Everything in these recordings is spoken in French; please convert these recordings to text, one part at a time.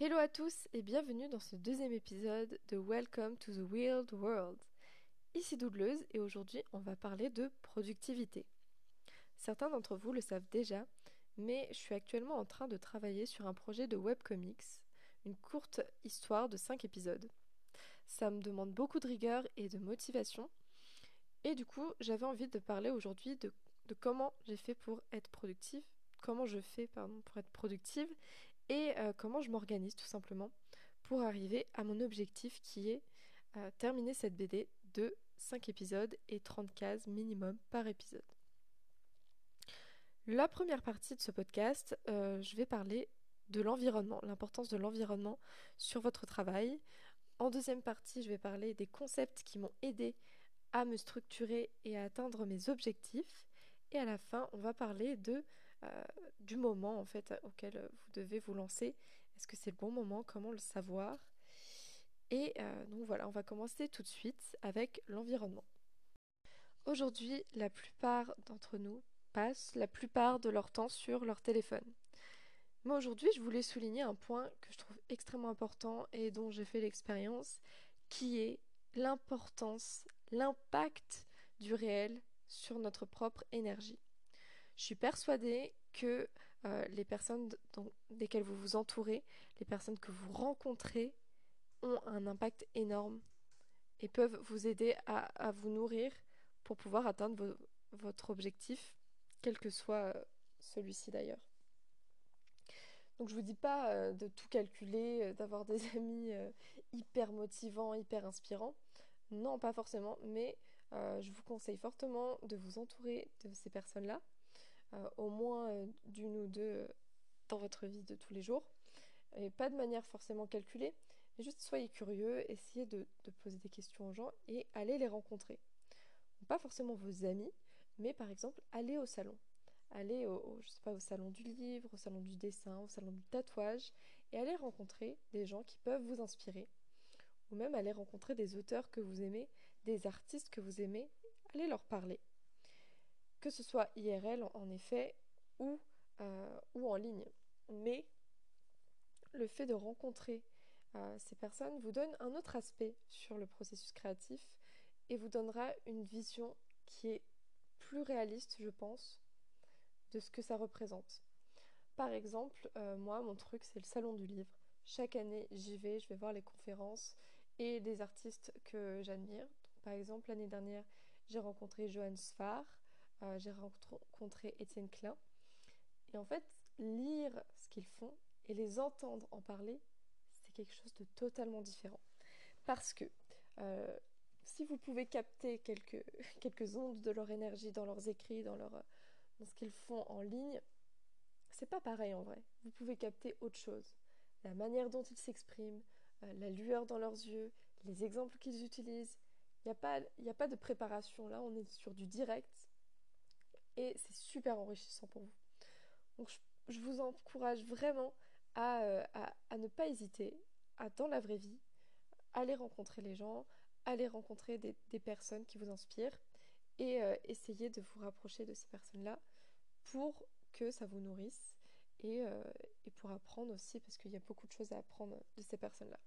Hello à tous et bienvenue dans ce deuxième épisode de Welcome to the Wild World. Ici Doudleuse et aujourd'hui on va parler de productivité. Certains d'entre vous le savent déjà, mais je suis actuellement en train de travailler sur un projet de webcomics, une courte histoire de 5 épisodes. Ça me demande beaucoup de rigueur et de motivation, et du coup j'avais envie de parler aujourd'hui de, comment j'ai fait pour être productive, comment je fais pardon, pour être productive, et euh, comment je m'organise tout simplement pour arriver à mon objectif qui est euh, terminer cette BD de 5 épisodes et 30 cases minimum par épisode. La première partie de ce podcast, euh, je vais parler de l'environnement, l'importance de l'environnement sur votre travail. En deuxième partie, je vais parler des concepts qui m'ont aidé à me structurer et à atteindre mes objectifs. Et à la fin, on va parler de, du moment en fait auquel vous devez vous lancer. Est-ce que c'est le bon moment? Comment le savoir? Et euh, donc voilà, on va commencer tout de suite avec l'environnement. Aujourd'hui, la plupart d'entre nous passent la plupart de leur temps sur leur téléphone. Mais aujourd'hui, je voulais souligner un point que je trouve extrêmement important et dont j'ai fait l'expérience, qui est l'importance, l'impact du réel sur notre propre énergie. Je suis persuadée que euh, les personnes desquelles vous vous entourez, les personnes que vous rencontrez, ont un impact énorme et peuvent vous aider à, vous nourrir pour pouvoir atteindre votre objectif quel que soit euh, celui-ci d'ailleurs. Donc je vous dis pas euh, de tout calculer, d'avoir des amis hyper motivants, hyper inspirants. Non, pas forcément, mais je vous conseille fortement de vous entourer de ces personnes-là, au moins d'une ou deux dans votre vie de tous les jours. Et pas de manière forcément calculée, mais juste soyez curieux, essayez de, poser des questions aux gens et allez les rencontrer. Pas forcément vos amis, mais par exemple, allez au salon. Allez au, je sais pas, au salon du livre, au salon du dessin, au salon du tatouage, et allez rencontrer des gens qui peuvent vous inspirer. Ou même aller rencontrer des auteurs que vous aimez, des artistes que vous aimez, allez leur parler. Que ce soit IRL en effet, ou, euh, ou en ligne. Mais le fait de rencontrer euh, ces personnes vous donne un autre aspect sur le processus créatif et vous donnera une vision qui est plus réaliste, je pense, de ce que ça représente. Par exemple, euh, moi, mon truc, c'est le salon du livre. Chaque année, j'y vais, je vais voir les conférences et des artistes que j'admire. Par exemple, l'année dernière, j'ai rencontré Johan Sfar, euh, j'ai rencontré Étienne Klein. Et en fait, lire ce qu'ils font et les entendre en parler, c'est quelque chose de totalement différent. Parce que euh, si vous pouvez capter quelques, quelques ondes de leur énergie dans leurs écrits, dans, leur, dans ce qu'ils font en ligne, c'est pas pareil en vrai. Vous pouvez capter autre chose. La manière dont ils s'expriment, euh, la lueur dans leurs yeux, les exemples qu'ils utilisent. Il n'y a, a pas de préparation là, on est sur du direct et c'est super enrichissant pour vous. Donc je, vous encourage vraiment à, euh, à, ne pas hésiter à, dans la vraie vie, aller rencontrer les gens, aller rencontrer des, personnes qui vous inspirent et euh, essayer de vous rapprocher de ces personnes-là pour que ça vous nourrisse euh, et pour apprendre aussi, parce qu'il y a beaucoup de choses à apprendre de ces personnes-là.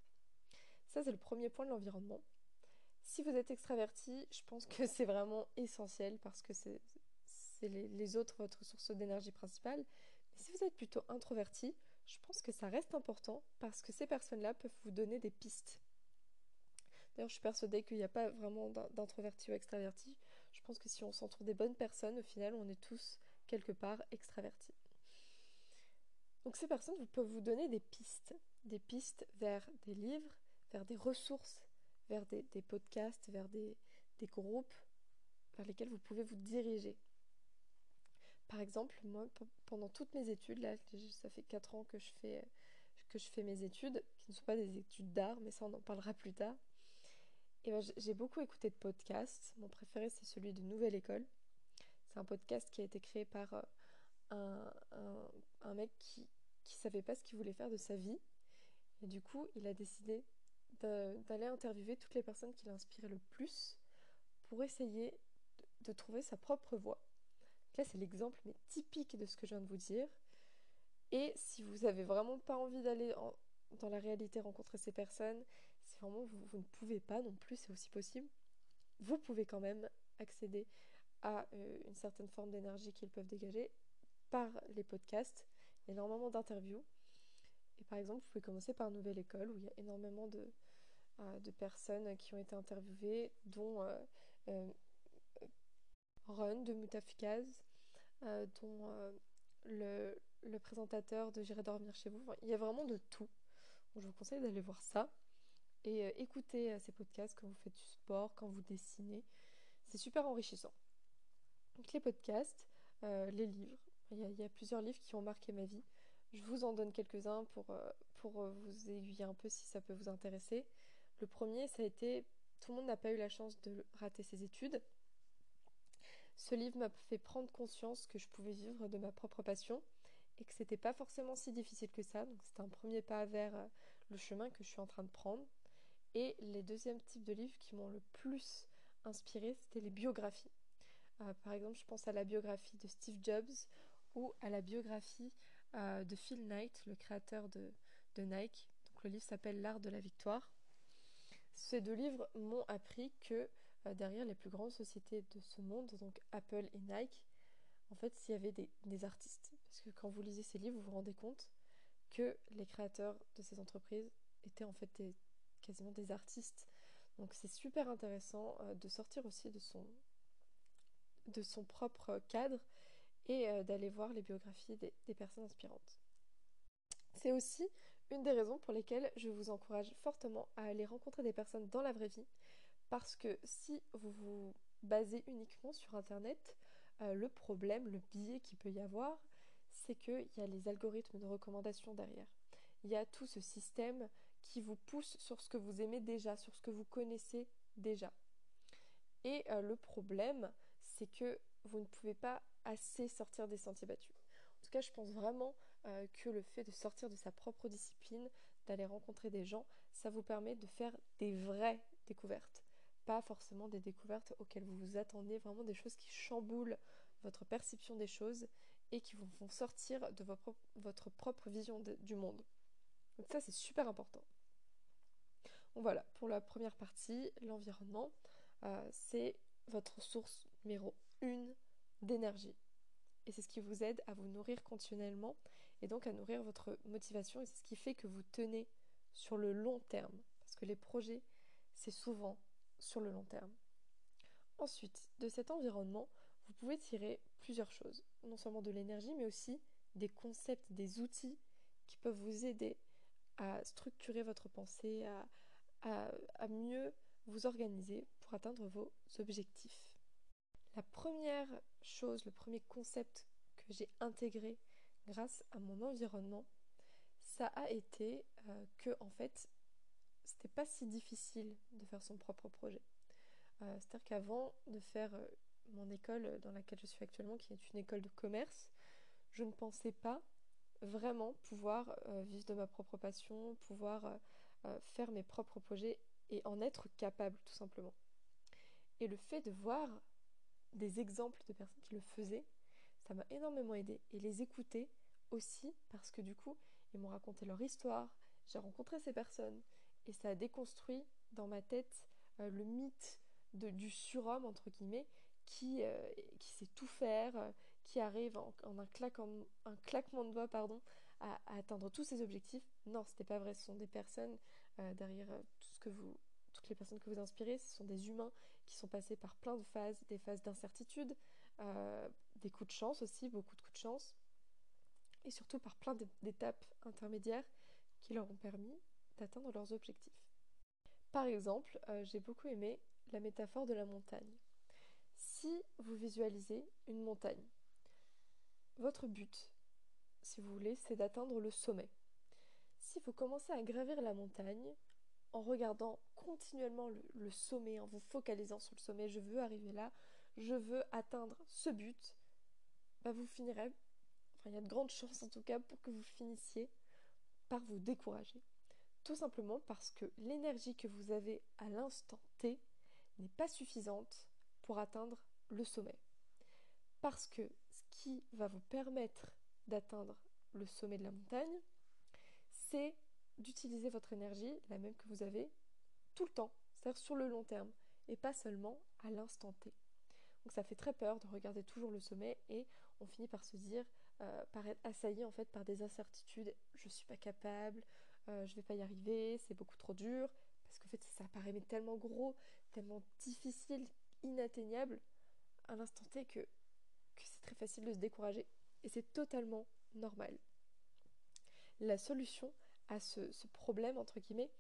Ça, c'est le premier point de l'environnement. Si vous êtes extraverti, je pense que c'est vraiment essentiel parce que c'est les, les, autres votre source d'énergie principale. Mais si vous êtes plutôt introverti, je pense que ça reste important parce que ces personnes-là peuvent vous donner des pistes D'ailleurs, je suis persuadée qu'il n'y a pas vraiment d'introverti ou extraverti. Je pense que si on s'entoure des bonnes personnes, au final, on est tous quelque part extravertis. Donc ces personnes peuvent vous donner des pistes, des pistes vers des livres, vers des ressources, vers des, podcasts, vers des, groupes vers lesquels vous pouvez vous diriger. Par exemple, moi, pendant toutes mes études, là, ça fait 4 ans que je fais, que je fais mes études, qui ne sont pas des études d'art, mais ça on en parlera plus tard. Ben, j'ai beaucoup écouté de podcasts. Mon préféré, c'est celui de Nouvelle École. C'est un podcast qui a été créé par euh, un, mec qui ne savait pas ce qu'il voulait faire de sa vie. Et du coup, il a décidé d'aller interviewer toutes les personnes qui l'inspiraient le plus pour essayer de, trouver sa propre voie. C'est l'exemple mais typique de ce que je viens de vous dire. Et si vous avez vraiment pas envie d'aller dans la réalité rencontrer ces personnes, si vraiment vous, vous ne pouvez pas non plus, c'est aussi possible, vous pouvez quand même accéder à euh, une certaine forme d'énergie qu'ils peuvent dégager par les podcasts. Il y a énormément d'interviews. Et par exemple, vous pouvez commencer par Nouvelle École, où il y a énormément de, euh, personnes qui ont été interviewées, dont euh, Run de Moutafikaz, dont le, le, présentateur de J'irai dormir chez vous. il y a vraiment de tout. Je vous conseille d'aller voir ça et écouter ces podcasts quand vous faites du sport, quand vous dessinez. C'est super enrichissant. Donc les podcasts, euh, les livres. Il y, a, plusieurs livres qui ont marqué ma vie. Je vous en donne quelques-uns pour, euh, pour euh, vous aiguiller un peu si ça peut vous intéresser. Le premier, ça a été Tout le monde n'a pas eu la chance de rater ses études. Ce livre m'a fait prendre conscience que je pouvais vivre de ma propre passion et que c'était pas forcément si difficile que ça. Donc c'était un premier pas vers le chemin que je suis en train de prendre. Et les deuxièmes types de livres qui m'ont le plus inspiré, c'était les biographies. Euh, par exemple, je pense à la biographie de Steve Jobs ou à la biographie euh, de Phil Knight, le créateur de, Nike. Donc, le livre s'appelle L'art de la victoire. Ces deux livres m'ont appris que euh, derrière les plus grandes sociétés de ce monde, donc Apple et Nike, en fait, s'il y avait des, artistes. Parce que quand vous lisez ces livres, vous vous rendez compte que les créateurs de ces entreprises étaient en fait quasiment des artistes. Donc c'est super intéressant de sortir aussi de son, de son propre cadre et euh, d'aller voir les biographies des, personnes inspirantes. C'est aussi une des raisons pour lesquelles je vous encourage fortement à aller rencontrer des personnes dans la vraie vie, parce que si vous vous basez uniquement sur Internet, euh, le problème, le biais qu'il peut y avoir, c'est qu'il y a les algorithmes de recommandation derrière. Il y a tout ce système qui vous pousse sur ce que vous aimez déjà, sur ce que vous connaissez déjà. Et euh, le problème, c'est que vous ne pouvez pas assez sortir des sentiers battus. En tout cas, je pense vraiment euh, que le fait de sortir de sa propre discipline, d'aller rencontrer des gens, ça vous permet de faire des vraies découvertes. Pas forcément des découvertes auxquelles vous vous attendez, vraiment des choses qui chamboulent votre perception des choses et qui vous font sortir de votre, propre vision du monde. Donc ça, c'est super important. Donc voilà, pour la première partie, l'environnement, euh, c'est votre source numéro une d'énergie. Et c'est ce qui vous aide à vous nourrir continuellement et donc à nourrir votre motivation. Et c'est ce qui fait que vous tenez sur le long terme. Parce que les projets, c'est souvent sur le long terme. Ensuite, de cet environnement, vous pouvez tirer plusieurs choses. Non seulement de l'énergie, mais aussi des concepts, des outils qui peuvent vous aider à structurer votre pensée, à, mieux vous organiser pour atteindre vos objectifs. La première chose, le premier concept que j'ai intégré grâce à mon environnement, ça a été euh, que en fait, c'était pas si difficile de faire son propre projet. Euh, c'est-à-dire qu'avant de faire euh, mon école dans laquelle je suis actuellement, qui est une école de commerce, je ne pensais pas vraiment pouvoir vivre de ma propre passion, pouvoir faire mes propres projets et en être capable tout simplement. Et le fait de voir des exemples de personnes qui le faisaient, ça m'a énormément aidé. Et les écouter aussi, parce que du coup, ils m'ont raconté leur histoire, j'ai rencontré ces personnes, et ça a déconstruit dans ma tête euh, le mythe de, du surhomme, entre guillemets, qui, euh, qui sait tout faire, euh, qui arrive en, un, un, claquement de doigts à, atteindre tous ses objectifs. Non, ce n'était pas vrai. Ce sont des personnes derrière tout ce que vous, toutes les personnes que vous inspirez, ce sont des humains qui sont passés par plein de phases, des phases d'incertitude, des coups de chance aussi, beaucoup de coups de chance, et surtout par plein d'étapes intermédiaires qui leur ont permis d'atteindre leurs objectifs. Par exemple, euh, j'ai beaucoup aimé la métaphore de la montagne. Si vous visualisez une montagne, votre but, si vous voulez, c'est d'atteindre le sommet. Si vous commencez à gravir la montagne, en regardant continuellement le, sommet, en vous focalisant sur le sommet, je veux arriver là, je veux atteindre ce but, bah vous finirez, enfin il y a de grandes chances en tout cas pour que vous finissiez par vous décourager. Tout simplement parce que l'énergie que vous avez à l'instant T n'est pas suffisante pour atteindre le sommet. Parce que ce qui va vous permettre d'atteindre le sommet de la montagne, c'est d'utiliser votre énergie, la même que vous avez, tout le temps, c'est-à-dire sur le long terme, et pas seulement à l'instant T. Donc ça fait très peur de regarder toujours le sommet et on finit par se dire, euh, par être assailli en fait par des incertitudes, je suis pas capable, euh, je vais pas y arriver, c'est beaucoup trop dur, parce qu'en fait ça paraît tellement gros, tellement difficile, inatteignable à l'instant T que, c'est très facile de se décourager. Et c'est totalement normal. La solution à ce, ce problème, entre guillemets,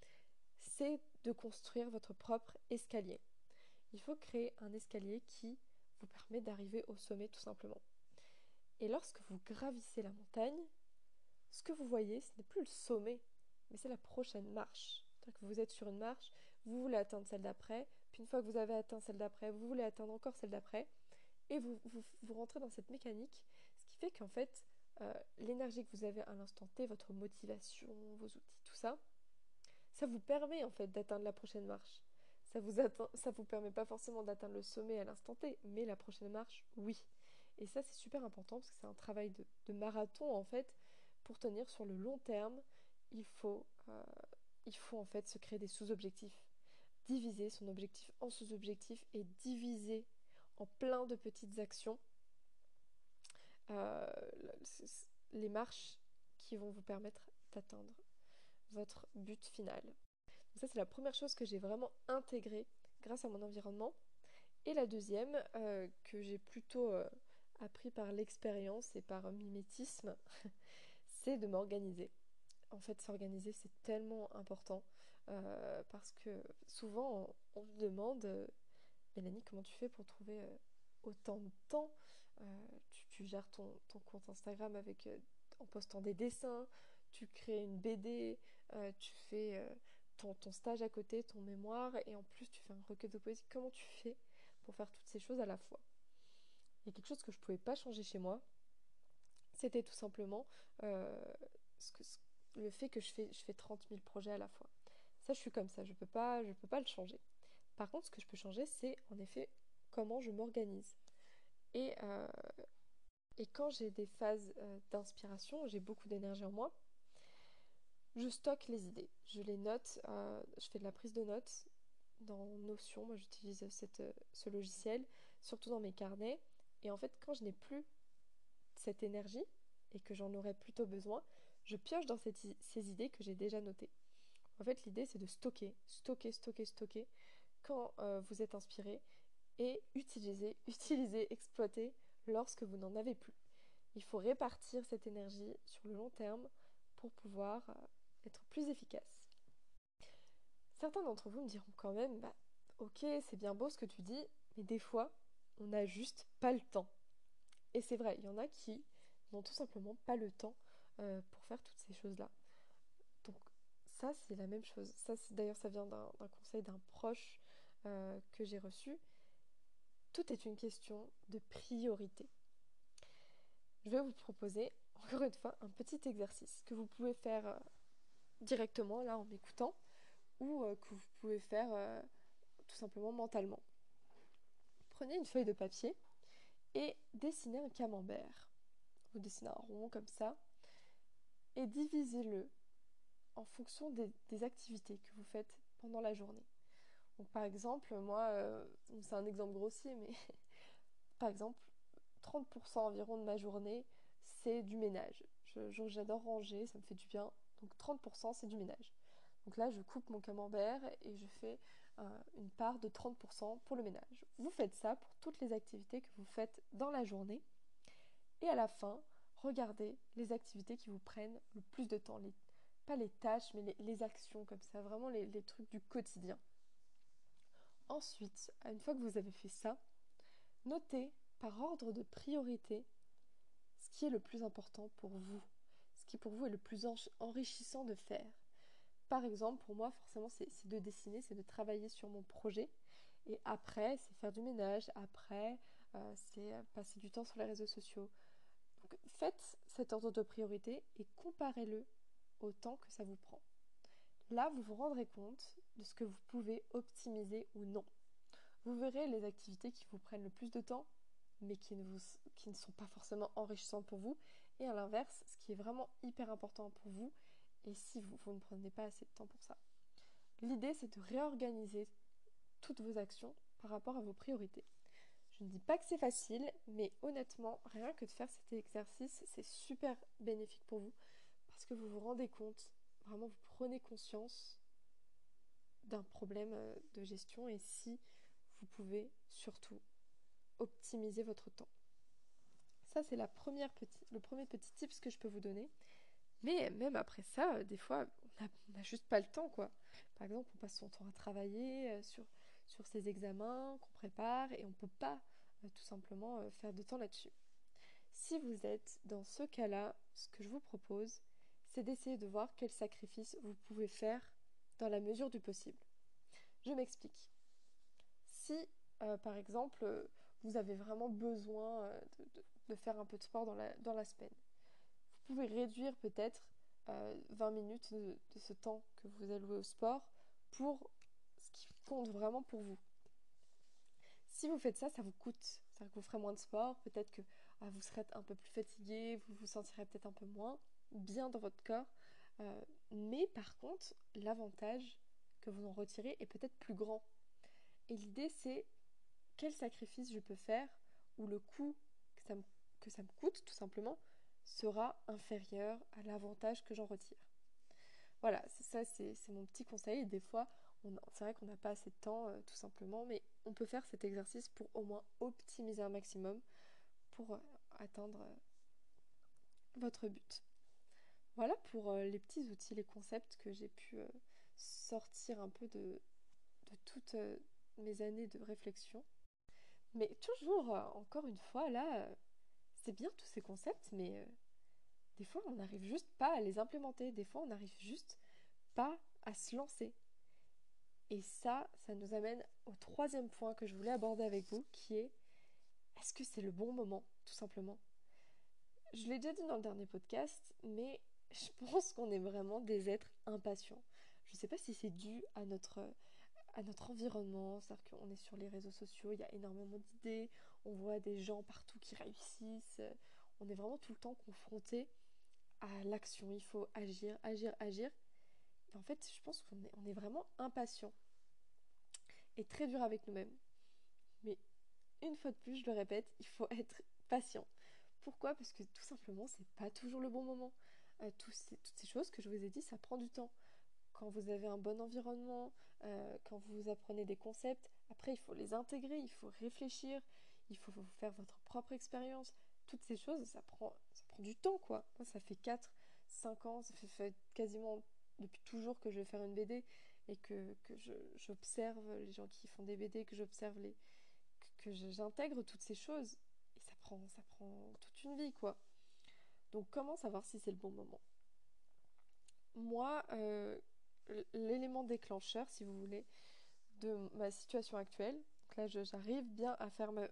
c'est de construire votre propre escalier. Il faut créer un escalier qui vous permet d'arriver au sommet tout simplement. Et lorsque vous gravissez la montagne, ce que vous voyez, ce n'est plus le sommet, mais c'est la prochaine marche. Que vous êtes sur une marche, vous voulez atteindre celle d'après, puis une fois que vous avez atteint celle d'après, vous voulez atteindre encore celle d'après, et vous, vous, rentrez dans cette mécanique, ce qui fait qu'en fait, euh, l'énergie que vous avez à l'instant T, votre motivation, vos outils, tout ça, ça vous permet en fait d'atteindre la prochaine marche. Ça vous, ça vous permet pas forcément d'atteindre le sommet à l'instant T, mais la prochaine marche, oui. Et ça, c'est super important parce que c'est un travail de, marathon en fait. Pour tenir sur le long terme, il faut, euh, il faut en fait se créer des sous-objectifs. Diviser son objectif en sous-objectifs et diviser en plein de petites actions euh, les marches qui vont vous permettre d'atteindre votre but final. Ça, c'est la première chose que j'ai vraiment intégrée grâce à mon environnement. Et la deuxième, euh, que j'ai plutôt appris par l'expérience et par mimétisme, c'est de m'organiser. En fait, s'organiser, c'est tellement important euh, parce que souvent, on, me demande, Mélanie, comment tu fais pour trouver autant de temps tu, gères ton, compte Instagram avec, en postant des dessins, tu crées une BD, euh, tu fais euh, ton, stage à côté, ton mémoire, et en plus tu fais un recueil de poésie. Comment tu fais pour faire toutes ces choses à la fois? Il y a quelque chose que je ne pouvais pas changer chez moi. C'était tout simplement euh, ce que, le fait que je fais, je fais 30 000 projets à la fois. Ça, je suis comme ça, je ne peux, peux pas le changer. Par contre, ce que je peux changer, c'est en effet comment je m'organise. Et, et quand j'ai des phases d'inspiration, j'ai beaucoup d'énergie en moi, je stocke les idées, je les note, euh, je fais de la prise de notes dans Notion, moi j'utilise euh, ce logiciel, surtout dans mes carnets. Et en fait, quand je n'ai plus cette énergie et que j'en aurais plutôt besoin, je pioche dans ces idées que j'ai déjà notées. En fait, l'idée c'est de stocker, stocker, stocker, stocker quand euh, vous êtes inspiré et utiliser, utiliser, exploiter lorsque vous n'en avez plus. Il faut répartir cette énergie sur le long terme pour pouvoir être plus efficace. Certains d'entre vous me diront quand même, bah ok, c'est bien beau ce que tu dis, mais des fois, on n'a juste pas le temps. Et c'est vrai, il y en a qui n'ont tout simplement pas le temps euh, pour faire toutes ces choses-là. Donc ça, c'est la même chose. Ça, d'ailleurs, ça vient d'un conseil d'un proche euh, que j'ai reçu. Tout est une question de priorité. Je vais vous proposer, encore une fois, un petit exercice que vous pouvez faire euh, directement là en m'écoutant ou que vous pouvez faire tout simplement mentalement. Prenez une feuille de papier et dessinez un camembert. Vous dessinez un rond comme ça et divisez-le en fonction des, activités que vous faites pendant la journée. Donc par exemple, moi, euh, c'est un exemple grossier, mais par exemple, 30% environ de ma journée, c'est du ménage. J'adore ranger, ça me fait du bien. Donc 30% c'est du ménage. Donc là je coupe mon camembert et je fais euh, une part de 30% pour le ménage. Vous faites ça pour toutes les activités que vous faites dans la journée. Et à la fin, regardez les activités qui vous prennent le plus de temps. pas les tâches, mais les, actions comme ça, vraiment les, trucs du quotidien. Ensuite, une fois que vous avez fait ça, notez par ordre de priorité ce qui est le plus important pour vous ce qui pour vous est le plus enrichissant de faire. Par exemple, pour moi, forcément, c'est de dessiner, c'est de travailler sur mon projet. Et après, c'est faire du ménage. Après, euh, c'est passer du temps sur les réseaux sociaux. Donc, faites cet ordre de priorité et comparez-le au temps que ça vous prend. Là, vous vous rendrez compte de ce que vous pouvez optimiser ou non. Vous verrez les activités qui vous prennent le plus de temps, mais qui ne, sont pas forcément enrichissantes pour vous, et à l'inverse, ce qui est vraiment hyper important pour vous et si vous ne prenez pas assez de temps pour ça. L'idée, c'est de réorganiser toutes vos actions par rapport à vos priorités. Je ne dis pas que c'est facile, mais honnêtement, rien que de faire cet exercice, c'est super bénéfique pour vous parce que vous vous rendez compte, vraiment vous prenez conscience d'un problème euh, de gestion et si vous pouvez surtout optimiser votre temps. Ça, c'est la première le premier petit tips que je peux vous donner. Mais même après ça, euh, des fois, on n'a juste pas le temps, quoi. Par exemple, on passe son temps à travailler euh, sur, sur ses examens qu'on prépare et on ne peut pas tout simplement faire de temps là-dessus. Si vous êtes dans ce cas-là, ce que je vous propose, c'est d'essayer de voir quels sacrifices vous pouvez faire dans la mesure du possible. Je m'explique. Si, euh, par exemple, vous avez vraiment besoin euh, de, faire un peu de sport dans la, semaine, vous pouvez réduire peut-être 20 euh, minutes de, ce temps que vous allouez au sport pour compte vraiment pour vous. Si vous faites ça, ça vous coûte. Vous ferez moins de sport, peut-être que ah, vous serez un peu plus fatigué, vous vous sentirez peut-être un peu moins bien dans votre corps. Euh, mais par contre, l'avantage que vous en retirez est peut-être plus grand. Et l'idée, c'est quel sacrifice je peux faire ou le coût que ça me, que ça me coûte, tout simplement, sera inférieur à l'avantage que j'en retire. Voilà, ça, c'est mon petit conseil. Des fois, c'est vrai qu'on n'a pas assez de temps, euh, tout simplement, mais on peut faire cet exercice pour au moins optimiser un maximum pour euh, atteindre votre but. Voilà pour euh, les petits outils, les concepts que j'ai pu euh, sortir un peu de, toutes euh, mes années de réflexion. Mais toujours, encore une fois, là, c'est bien tous ces concepts, mais des fois, on n'arrive juste pas à les implémenter. Des fois, on n'arrive juste pas à se lancer. Et ça, ça nous amène au troisième point que je voulais aborder avec vous, qui est est-ce que c'est le bon moment, tout simplement? Je l'ai déjà dit dans le dernier podcast, mais je pense qu'on est vraiment des êtres impatients. Je ne sais pas si c'est dû à notre, à notre environnement, c'est-à-dire qu'on est sur les réseaux sociaux, il y a énormément d'idées, on voit des gens partout qui réussissent, on est vraiment tout le temps confronté à l'action, il faut agir, agir, agir. En fait, je pense qu'on est, vraiment impatient et très dur avec nous-mêmes. Mais une fois de plus, je le répète, il faut être patient. Pourquoi? Parce que tout simplement, c'est pas toujours le bon moment. Euh, toutes ces choses que je vous ai dit, ça prend du temps. Quand vous avez un bon environnement, euh, quand vous apprenez des concepts, après il faut les intégrer, il faut réfléchir, il faut faire votre propre expérience. Toutes ces choses, ça prend, ça prend du temps quoi. Moi, ça fait 4, 5 ans, ça fait, quasiment depuis toujours que je vais faire une BD et que, que j'observe les gens qui font des BD, que j'observe les. que, j'intègre toutes ces choses. Et ça prend, ça prend toute une vie quoi. Donc comment savoir si c'est le bon moment? Moi, euh, l'élément déclencheur, si vous voulez, de ma situation actuelle, donc là j'arrive bien à faire ma,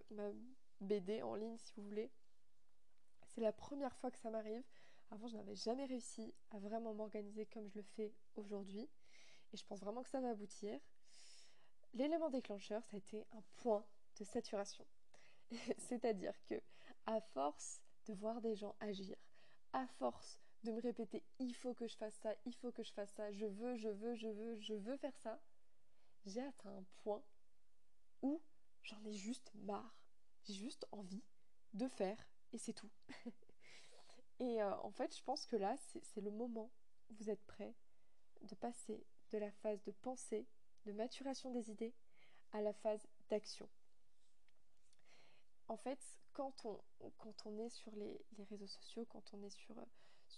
BD en ligne, si vous voulez. C'est la première fois que ça m'arrive. Avant, je n'avais jamais réussi à vraiment m'organiser comme je le fais aujourd'hui. Et je pense vraiment que ça va aboutir. L'élément déclencheur, ça a été un point de saturation. C'est-à-dire que, à force de voir des gens agir, à force de me répéter il faut que je fasse ça, il faut que je fasse ça, je veux, je veux, je veux, je veux faire ça, j'ai atteint un point où j'en ai juste marre. J'ai juste envie de faire et c'est tout. et euh, en fait, je pense que là, c'est le moment où vous êtes prêt de passer de la phase de pensée, de maturation des idées, à la phase d'action en fait, quand on, quand on est sur les, réseaux sociaux, quand on est sur, euh,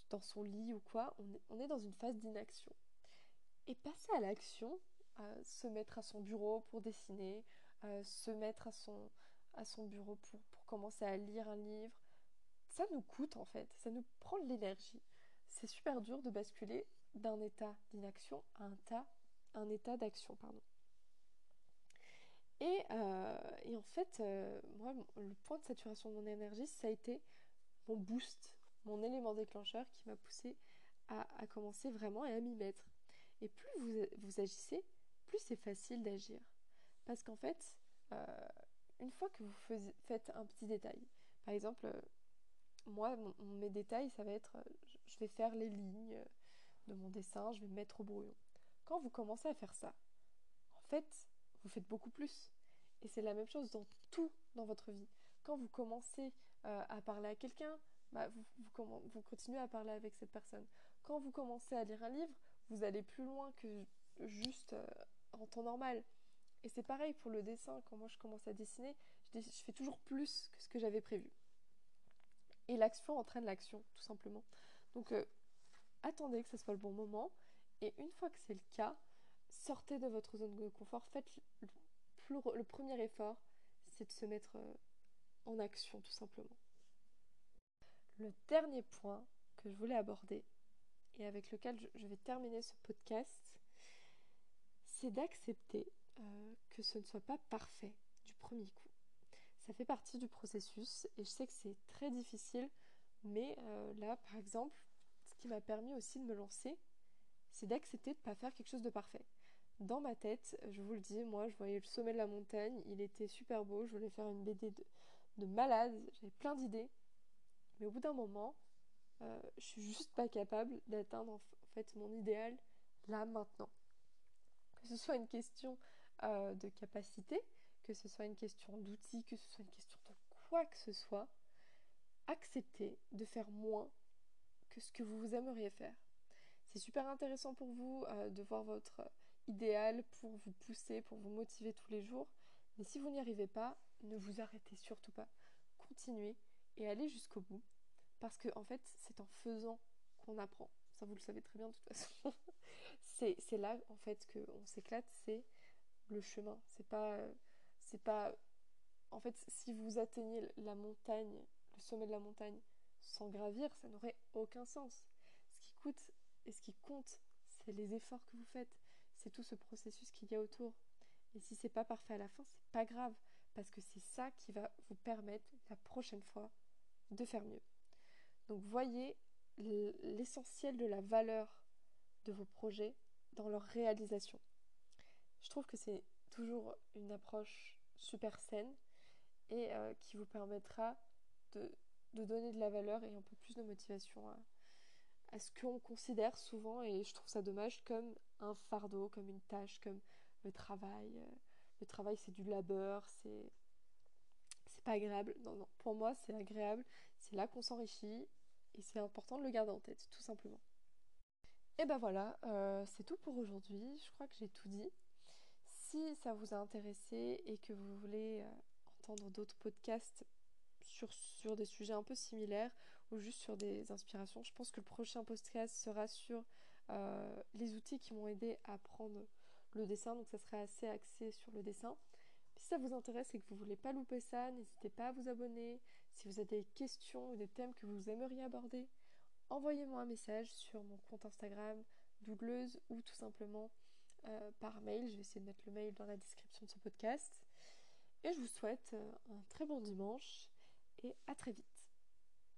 dans son lit ou quoi, on est, dans une phase d'inaction. Et passer à l'action, se mettre à son bureau pour dessiner, se mettre à son, à son bureau pour, pour commencer à lire un livre, ça nous coûte en fait, ça nous prend de l'énergie. C'est super dur de basculer d'un état d'inaction à un, un état d'action. pardon. Euh, et, en fait, euh, moi, le point de saturation de mon énergie, ça a été mon boost, mon élément déclencheur qui m'a poussé à, commencer vraiment et à m'y mettre. Et plus vous, vous agissez, plus c'est facile d'agir. Parce qu'en fait, euh, une fois que vous faites un petit détail, par exemple, moi, mes détails, ça va être, je vais faire les lignes, de mon dessin, je vais mettre au brouillon. Quand vous commencez à faire ça, en fait, vous faites beaucoup plus. Et c'est la même chose dans tout dans votre vie. Quand vous commencez euh, à parler à quelqu'un, bah, vous, continuez à parler avec cette personne. Quand vous commencez à lire un livre, vous allez plus loin que juste euh, en temps normal. Et c'est pareil pour le dessin. Quand moi je commence à dessiner, je, fais toujours plus que ce que j'avais prévu. Et l'action entraîne l'action, tout simplement. Donc euh, attendez que ce soit le bon moment. Et une fois que c'est le cas, sortez de votre zone de confort. Faites le, premier effort, c'est de se mettre euh, en action, tout simplement. Le dernier point que je voulais aborder et avec lequel je vais terminer ce podcast, c'est d'accepter euh, que ce ne soit pas parfait du premier coup. Ça fait partie du processus et je sais que c'est très difficile, mais euh, là, par exemple, ce qui m'a permis aussi de me lancer, c'est d'accepter de ne pas faire quelque chose de parfait. Dans ma tête, je vous le dis, moi, je voyais le sommet de la montagne, il était super beau, je voulais faire une BD de, de malade, j'avais plein d'idées, mais au bout d'un moment, euh, je suis juste pas capable d'atteindre en fait mon idéal là maintenant. Que ce soit une question euh, de capacité, que ce soit une question d'outils, que ce soit une question de quoi que ce soit, acceptez de faire moins que ce que vous aimeriez faire. C'est super intéressant pour vous euh, de voir votre idéal pour vous pousser, pour vous motiver tous les jours. Mais si vous n'y arrivez pas, ne vous arrêtez surtout pas. Continuez et allez jusqu'au bout. Parce que en fait, c'est en faisant qu'on apprend. Ça, vous le savez très bien de toute façon. c'est là en fait qu'on s'éclate, c'est le chemin. C'est pas, c'est pas. En fait, si vous atteignez la montagne, le sommet de la montagne, sans gravir, ça n'aurait aucun sens. Ce qui coûte et ce qui compte, c'est les efforts que vous faites. C'est tout ce processus qu'il y a autour. Et si c'est pas parfait à la fin, c'est pas grave, parce que c'est ça qui va vous permettre la prochaine fois de faire mieux. Donc voyez l'essentiel de la valeur de vos projets dans leur réalisation. Je trouve que c'est toujours une approche super saine et euh, qui vous permettra de, donner de la valeur et un peu plus de motivation à, ce qu'on considère souvent, et je trouve ça dommage, comme un fardeau, comme une tâche, comme le travail. Euh, le travail c'est du labeur, c'est c'est pas agréable. Non, non, pour moi c'est agréable, c'est là qu'on s'enrichit et c'est important de le garder en tête, tout simplement. Et ben voilà, euh, c'est tout pour aujourd'hui. Je crois que j'ai tout dit. Si ça vous a intéressé et que vous voulez euh, entendre d'autres podcasts sur, sur des sujets un peu similaires ou juste sur des inspirations, je pense que le prochain podcast sera sur euh, les outils qui m'ont aidé à apprendre le dessin. Donc ça serait assez axé sur le dessin. Si ça vous intéresse et que vous voulez pas louper ça, n'hésitez pas à vous abonner. Si vous avez des questions ou des thèmes que vous aimeriez aborder, envoyez-moi un message sur mon compte Instagram dougleuse ou tout simplement euh, par mail. Je vais essayer de mettre le mail dans la description de ce podcast. Et je vous souhaite euh, un très bon dimanche et à très vite.